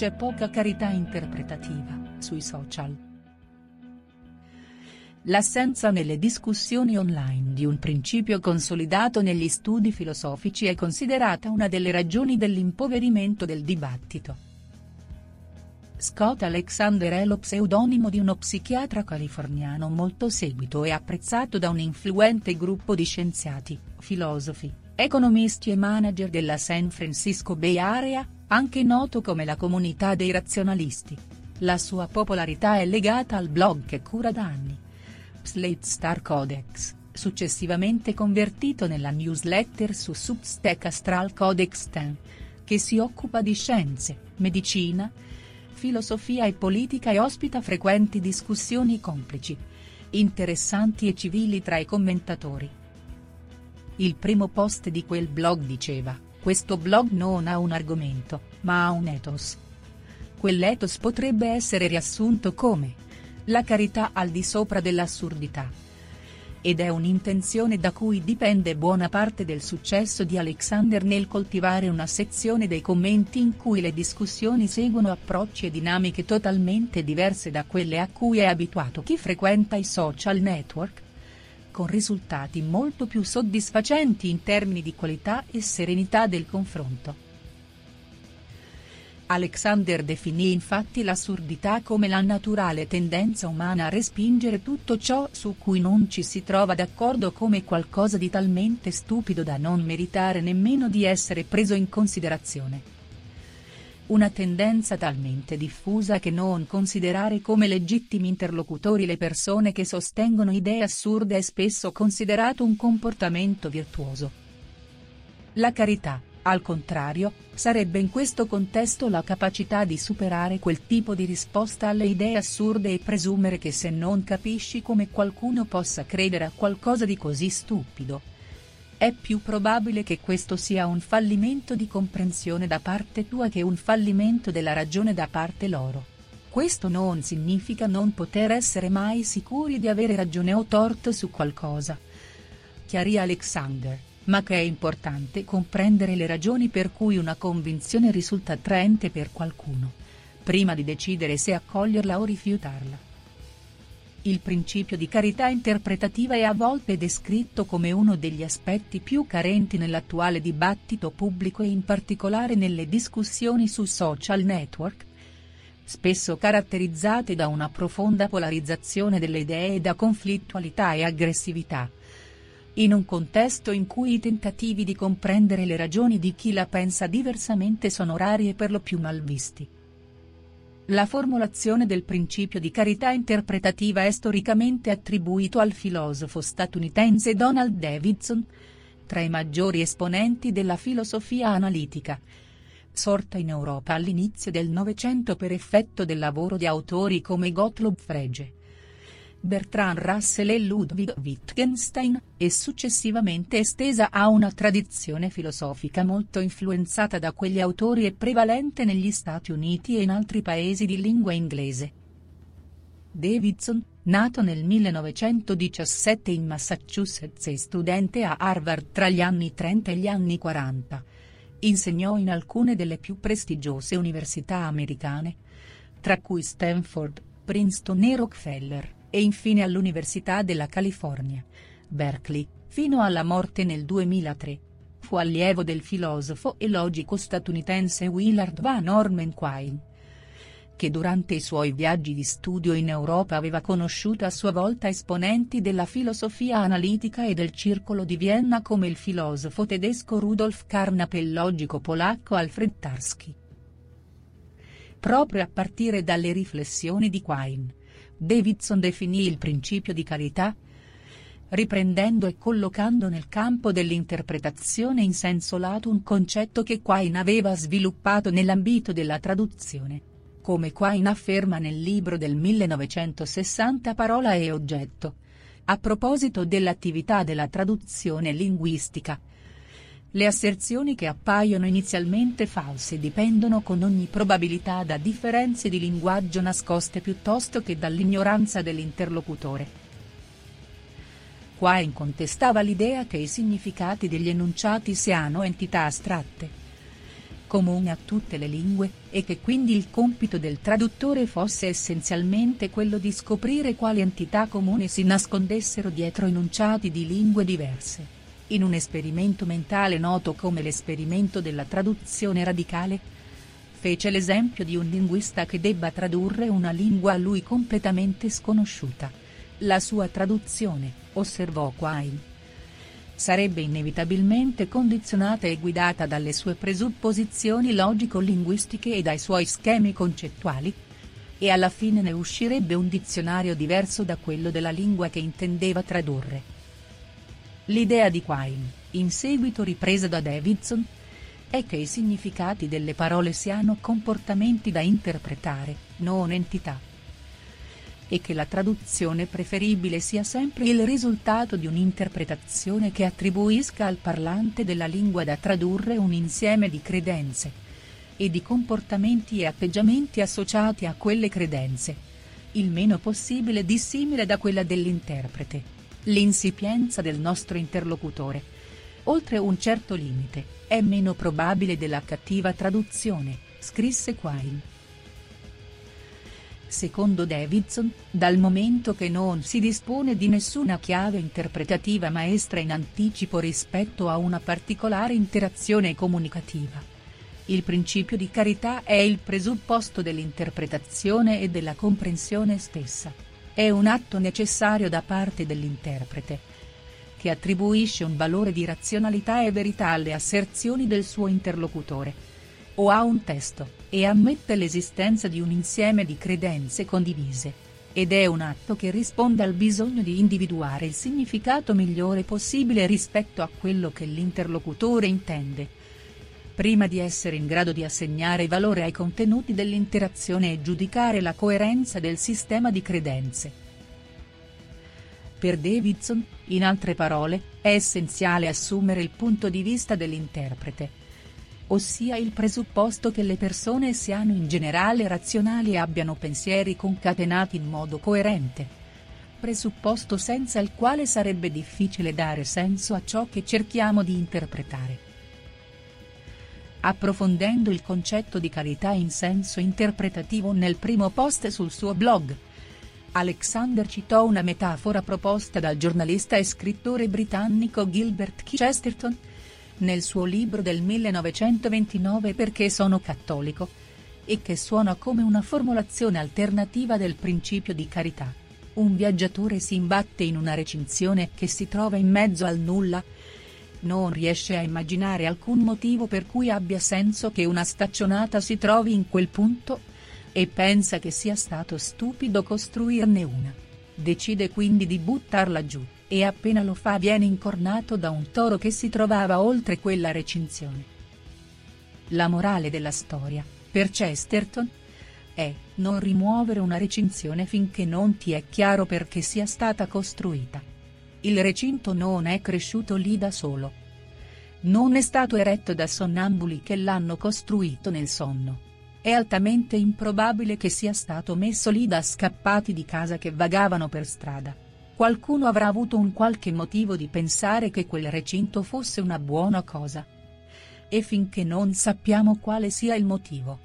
c'è poca carità interpretativa, sui social. L'assenza nelle discussioni online di un principio consolidato negli studi filosofici è considerata una delle ragioni dell'impoverimento del dibattito. Scott Alexander è lo pseudonimo di uno psichiatra californiano molto seguito e apprezzato da un influente gruppo di scienziati, filosofi, economisti e manager della San Francisco Bay Area, anche noto come la comunità dei razionalisti. La sua popolarità è legata al blog che cura da anni. Slate Star Codex, successivamente convertito nella newsletter su Substack Astral Codex 10, che si occupa di scienze, medicina, filosofia e politica e ospita frequenti discussioni complici, interessanti e civili tra i commentatori. Il primo post di quel blog diceva, questo blog non ha un argomento, ma ha un ethos. Quell'ethos potrebbe essere riassunto come la carità al di sopra dell'assurdità ed è un'intenzione da cui dipende buona parte del successo di Alexander nel coltivare una sezione dei commenti in cui le discussioni seguono approcci e dinamiche totalmente diverse da quelle a cui è abituato chi frequenta i social network, con risultati molto più soddisfacenti in termini di qualità e serenità del confronto. Alexander definì infatti l'assurdità come la naturale tendenza umana a respingere tutto ciò su cui non ci si trova d'accordo come qualcosa di talmente stupido da non meritare nemmeno di essere preso in considerazione. Una tendenza talmente diffusa che non considerare come legittimi interlocutori le persone che sostengono idee assurde è spesso considerato un comportamento virtuoso. La carità al contrario, sarebbe in questo contesto la capacità di superare quel tipo di risposta alle idee assurde e presumere che se non capisci come qualcuno possa credere a qualcosa di così stupido. È più probabile che questo sia un fallimento di comprensione da parte tua che un fallimento della ragione da parte loro. Questo non significa non poter essere mai sicuri di avere ragione o torto su qualcosa. Chiarì Alexander ma che è importante comprendere le ragioni per cui una convinzione risulta attraente per qualcuno. Prima di decidere se accoglierla o rifiutarla. Il principio di carità interpretativa è a volte descritto come uno degli aspetti più carenti nell'attuale dibattito pubblico e in particolare nelle discussioni su social network, spesso caratterizzate da una profonda polarizzazione delle idee e da conflittualità e aggressività in un contesto in cui i tentativi di comprendere le ragioni di chi la pensa diversamente sono rari e per lo più malvisti. La formulazione del principio di carità interpretativa è storicamente attribuito al filosofo statunitense Donald Davidson, tra i maggiori esponenti della filosofia analitica, sorta in Europa all'inizio del Novecento per effetto del lavoro di autori come Gottlob Frege. Bertrand Russell e Ludwig Wittgenstein, e successivamente estesa a una tradizione filosofica molto influenzata da quegli autori e prevalente negli Stati Uniti e in altri paesi di lingua inglese. Davidson, nato nel 1917 in Massachusetts e studente a Harvard tra gli anni 30 e gli anni 40, insegnò in alcune delle più prestigiose università americane, tra cui Stanford, Princeton e Rockefeller e infine all'Università della California, Berkeley, fino alla morte nel 2003. Fu allievo del filosofo e logico statunitense Willard Van Orman Quine che durante i suoi viaggi di studio in Europa aveva conosciuto a sua volta esponenti della filosofia analitica e del circolo di Vienna come il filosofo tedesco Rudolf Carnap e il logico polacco Alfred Tarski. Proprio a partire dalle riflessioni di Quine, Davidson definì il principio di carità, riprendendo e collocando nel campo dell'interpretazione in senso lato un concetto che Quine aveva sviluppato nell'ambito della traduzione. Come Quine afferma nel libro del 1960 Parola e oggetto. A proposito dell'attività della traduzione linguistica, le asserzioni che appaiono inizialmente false dipendono con ogni probabilità da differenze di linguaggio nascoste piuttosto che dall'ignoranza dell'interlocutore. Quine contestava l'idea che i significati degli enunciati siano entità astratte. comune a tutte le lingue, e che quindi il compito del traduttore fosse essenzialmente quello di scoprire quali entità comuni si nascondessero dietro enunciati di lingue diverse. In un esperimento mentale noto come l'esperimento della traduzione radicale, fece l'esempio di un linguista che debba tradurre una lingua a lui completamente sconosciuta. La sua traduzione, osservò Quine, sarebbe inevitabilmente condizionata e guidata dalle sue presupposizioni logico-linguistiche e dai suoi schemi concettuali? E alla fine ne uscirebbe un dizionario diverso da quello della lingua che intendeva tradurre. L'idea di Quine, in seguito ripresa da Davidson, è che i significati delle parole siano comportamenti da interpretare, non entità e che la traduzione preferibile sia sempre il risultato di un'interpretazione che attribuisca al parlante della lingua da tradurre un insieme di credenze e di comportamenti e atteggiamenti associati a quelle credenze, il meno possibile dissimile da quella dell'interprete. L'insipienza del nostro interlocutore. Oltre un certo limite, è meno probabile della cattiva traduzione, scrisse Quine. Secondo Davidson, dal momento che non si dispone di nessuna chiave interpretativa maestra in anticipo rispetto a una particolare interazione comunicativa. Il principio di carità è il presupposto dell'interpretazione e della comprensione stessa. È un atto necessario da parte dell'interprete, che attribuisce un valore di razionalità e verità alle asserzioni del suo interlocutore o a un testo, e ammette l'esistenza di un insieme di credenze condivise. Ed è un atto che risponde al bisogno di individuare il significato migliore possibile rispetto a quello che l'interlocutore intende. Prima di essere in grado di assegnare valore ai contenuti dell'interazione e giudicare la coerenza del sistema di credenze. Per Davidson, in altre parole, è essenziale assumere il punto di vista dell'interprete ossia il presupposto che le persone siano in generale razionali e abbiano pensieri concatenati in modo coerente. Presupposto senza il quale sarebbe difficile dare senso a ciò che cerchiamo di interpretare. Approfondendo il concetto di carità in senso interpretativo nel primo post sul suo blog, Alexander citò una metafora proposta dal giornalista e scrittore britannico Gilbert Chesterton, nel suo libro del 1929 Perché sono cattolico, e che suona come una formulazione alternativa del principio di carità. Un viaggiatore si imbatte in una recinzione che si trova in mezzo al nulla, non riesce a immaginare alcun motivo per cui abbia senso che una staccionata si trovi in quel punto, e pensa che sia stato stupido costruirne una. Decide quindi di buttarla giù e appena lo fa viene incornato da un toro che si trovava oltre quella recinzione. La morale della storia, per Chesterton, è non rimuovere una recinzione finché non ti è chiaro perché sia stata costruita. Il recinto non è cresciuto lì da solo. Non è stato eretto da sonnambuli che l'hanno costruito nel sonno. È altamente improbabile che sia stato messo lì da scappati di casa che vagavano per strada qualcuno avrà avuto un qualche motivo di pensare che quel recinto fosse una buona cosa. E finché non sappiamo quale sia il motivo,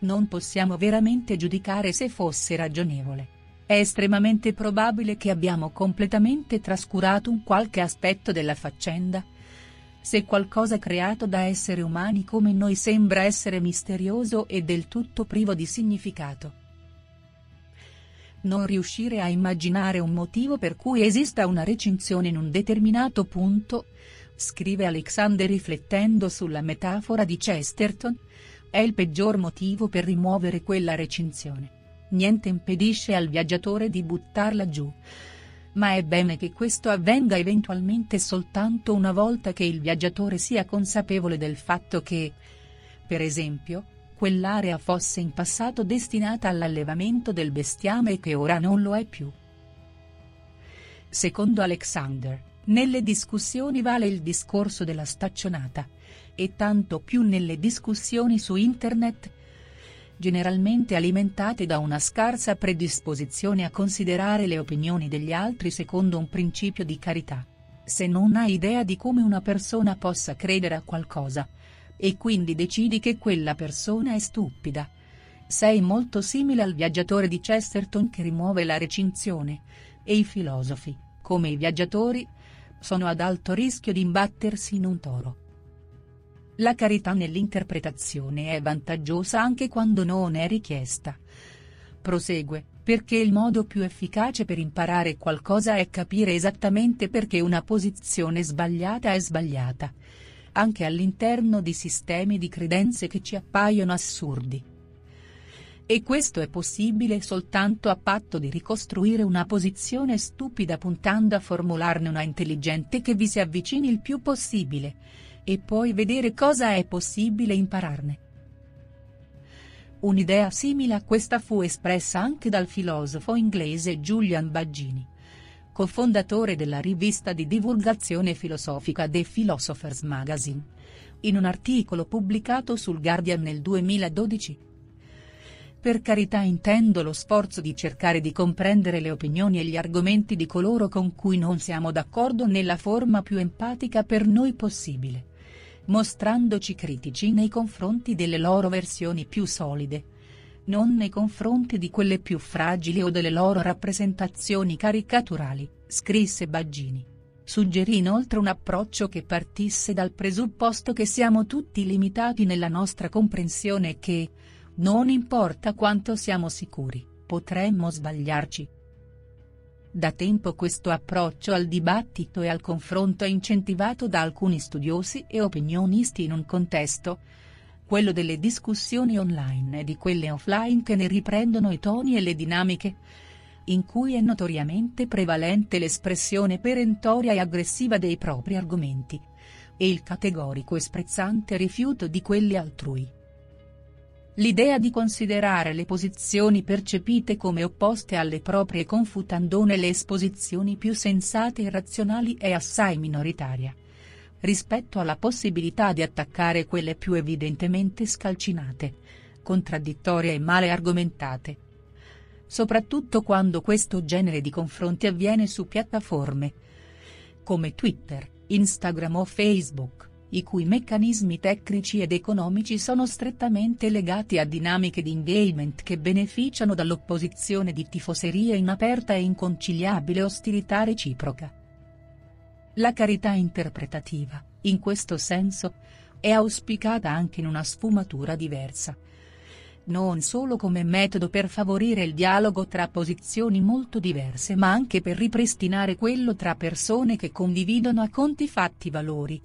non possiamo veramente giudicare se fosse ragionevole. È estremamente probabile che abbiamo completamente trascurato un qualche aspetto della faccenda. Se qualcosa creato da esseri umani come noi sembra essere misterioso e del tutto privo di significato non riuscire a immaginare un motivo per cui esista una recinzione in un determinato punto, scrive Alexander riflettendo sulla metafora di Chesterton, è il peggior motivo per rimuovere quella recinzione. Niente impedisce al viaggiatore di buttarla giù. Ma è bene che questo avvenga eventualmente soltanto una volta che il viaggiatore sia consapevole del fatto che, per esempio, quell'area fosse in passato destinata all'allevamento del bestiame e che ora non lo è più. Secondo Alexander, nelle discussioni vale il discorso della staccionata, e tanto più nelle discussioni su Internet, generalmente alimentate da una scarsa predisposizione a considerare le opinioni degli altri secondo un principio di carità. Se non hai idea di come una persona possa credere a qualcosa, e quindi decidi che quella persona è stupida. Sei molto simile al viaggiatore di Chesterton che rimuove la recinzione. E i filosofi, come i viaggiatori, sono ad alto rischio di imbattersi in un toro. La carità nell'interpretazione è vantaggiosa anche quando non è richiesta. Prosegue, perché il modo più efficace per imparare qualcosa è capire esattamente perché una posizione sbagliata è sbagliata. Anche all'interno di sistemi di credenze che ci appaiono assurdi. E questo è possibile soltanto a patto di ricostruire una posizione stupida puntando a formularne una intelligente che vi si avvicini il più possibile. E poi vedere cosa è possibile impararne. Un'idea simile a questa fu espressa anche dal filosofo inglese Julian Baggini. Cofondatore della rivista di divulgazione filosofica The Philosopher's Magazine. In un articolo pubblicato sul Guardian nel 2012. Per carità intendo lo sforzo di cercare di comprendere le opinioni e gli argomenti di coloro con cui non siamo d'accordo nella forma più empatica per noi possibile mostrandoci critici nei confronti delle loro versioni più solide. Non nei confronti di quelle più fragili o delle loro rappresentazioni caricaturali, scrisse Baggini. Suggerì inoltre un approccio che partisse dal presupposto che siamo tutti limitati nella nostra comprensione e che, non importa quanto siamo sicuri, potremmo sbagliarci, da tempo questo approccio al dibattito e al confronto è incentivato da alcuni studiosi e opinionisti in un contesto, quello delle discussioni online e di quelle offline che ne riprendono i toni e le dinamiche, in cui è notoriamente prevalente l'espressione perentoria e aggressiva dei propri argomenti, e il categorico e sprezzante rifiuto di quelli altrui. L'idea di considerare le posizioni percepite come opposte alle proprie confutando le esposizioni più sensate e razionali è assai minoritaria. Rispetto alla possibilità di attaccare quelle più evidentemente scalcinate, contraddittorie e male argomentate. Soprattutto quando questo genere di confronti avviene su piattaforme come Twitter, Instagram o Facebook i cui meccanismi tecnici ed economici sono strettamente legati a dinamiche di engagement che beneficiano dall'opposizione di tifoserie in aperta e inconciliabile ostilità reciproca. La carità interpretativa, in questo senso, è auspicata anche in una sfumatura diversa. Non solo come metodo per favorire il dialogo tra posizioni molto diverse ma anche per ripristinare quello tra persone che condividono a conti fatti valori,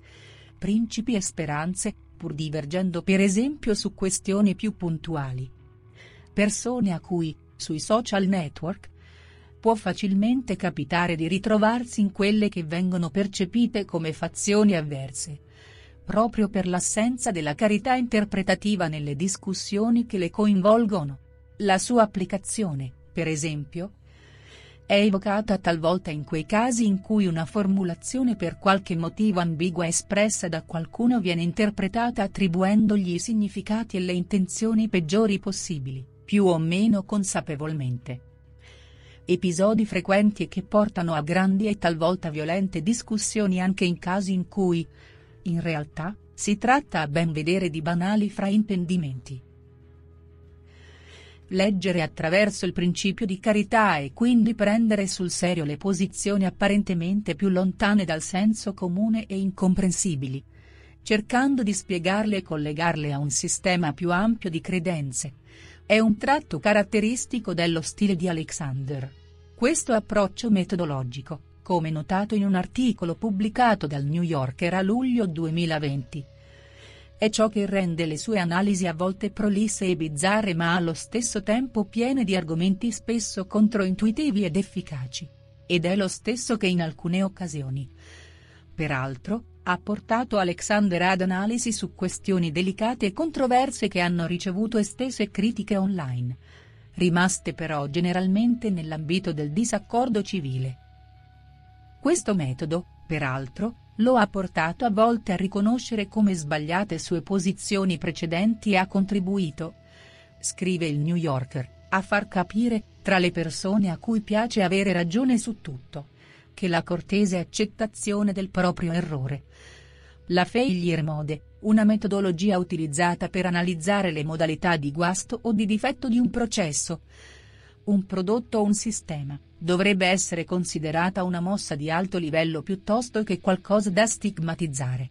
principi e speranze, pur divergendo per esempio su questioni più puntuali. Persone a cui, sui social network, può facilmente capitare di ritrovarsi in quelle che vengono percepite come fazioni avverse. Proprio per l'assenza della carità interpretativa nelle discussioni che le coinvolgono. La sua applicazione, per esempio, è evocata talvolta in quei casi in cui una formulazione per qualche motivo ambigua espressa da qualcuno viene interpretata attribuendogli i significati e le intenzioni peggiori possibili, più o meno consapevolmente. Episodi frequenti e che portano a grandi e talvolta violente discussioni anche in casi in cui, in realtà, si tratta a ben vedere di banali fraintendimenti leggere attraverso il principio di carità e quindi prendere sul serio le posizioni apparentemente più lontane dal senso comune e incomprensibili, cercando di spiegarle e collegarle a un sistema più ampio di credenze. È un tratto caratteristico dello stile di Alexander. Questo approccio metodologico, come notato in un articolo pubblicato dal New Yorker a luglio 2020, è ciò che rende le sue analisi a volte prolisse e bizzarre ma allo stesso tempo piene di argomenti spesso controintuitivi ed efficaci. Ed è lo stesso che in alcune occasioni. Peraltro, ha portato Alexander ad analisi su questioni delicate e controverse che hanno ricevuto estese critiche online. Rimaste però generalmente nell'ambito del disaccordo civile. Questo metodo, peraltro, lo ha portato a volte a riconoscere come sbagliate sue posizioni precedenti e ha contribuito, scrive il New Yorker, a far capire, tra le persone a cui piace avere ragione su tutto, che la cortese accettazione del proprio errore. La Feyermode, una metodologia utilizzata per analizzare le modalità di guasto o di difetto di un processo, un prodotto o un sistema, dovrebbe essere considerata una mossa di alto livello piuttosto che qualcosa da stigmatizzare.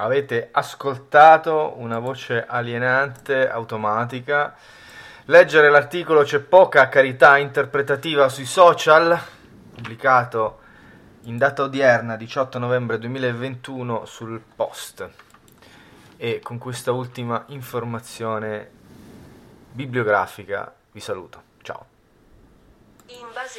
Avete ascoltato una voce alienante, automatica. Leggere l'articolo C'è poca carità interpretativa sui social, pubblicato in data odierna 18 novembre 2021 sul post. E con questa ultima informazione bibliografica vi saluto.